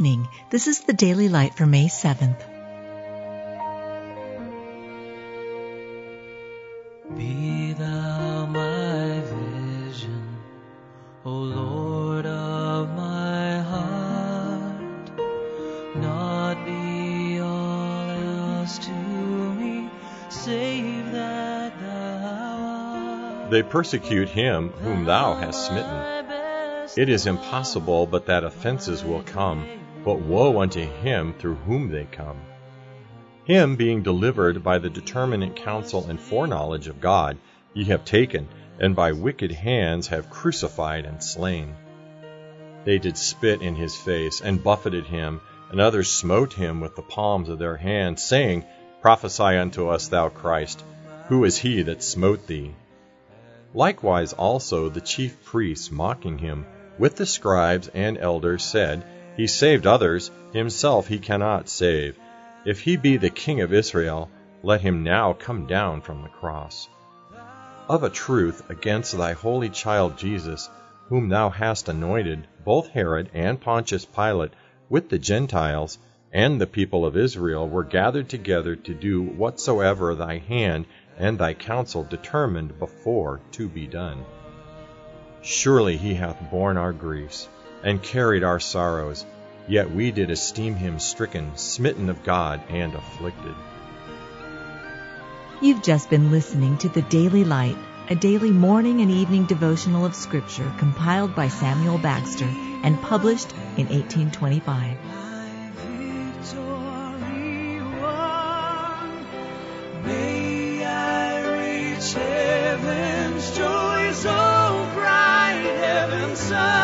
evening. This is the Daily Light for May 7th. Be thou my vision, O Lord of my heart, not be all else to me, save that thou art. They persecute him whom thou hast smitten. It is impossible but that offenses will come, but woe unto him through whom they come. Him being delivered by the determinate counsel and foreknowledge of God, ye have taken, and by wicked hands have crucified and slain. They did spit in his face, and buffeted him, and others smote him with the palms of their hands, saying, Prophesy unto us, thou Christ, who is he that smote thee? Likewise also the chief priests, mocking him, with the scribes and elders, said, He saved others, himself he cannot save. If he be the king of Israel, let him now come down from the cross. Of a truth, against thy holy child Jesus, whom thou hast anointed, both Herod and Pontius Pilate, with the Gentiles, and the people of Israel, were gathered together to do whatsoever thy hand and thy counsel determined before to be done. Surely he hath borne our griefs, and carried our sorrows, yet we did esteem him stricken, smitten of God, and afflicted. You've just been listening to the Daily Light, a daily morning and evening devotional of Scripture compiled by Samuel Bagster and published in 1825. victory won. May I reach heaven's joy so oh, bright, heaven's sun.